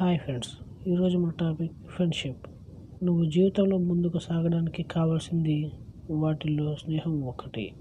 Hi friends ఈరోజు మన topic friendship. నువ్వు జీవితంలో ముందుకు సాగడానికి కావాల్సింది వాటిల్లో స్నేహం ఒకటి.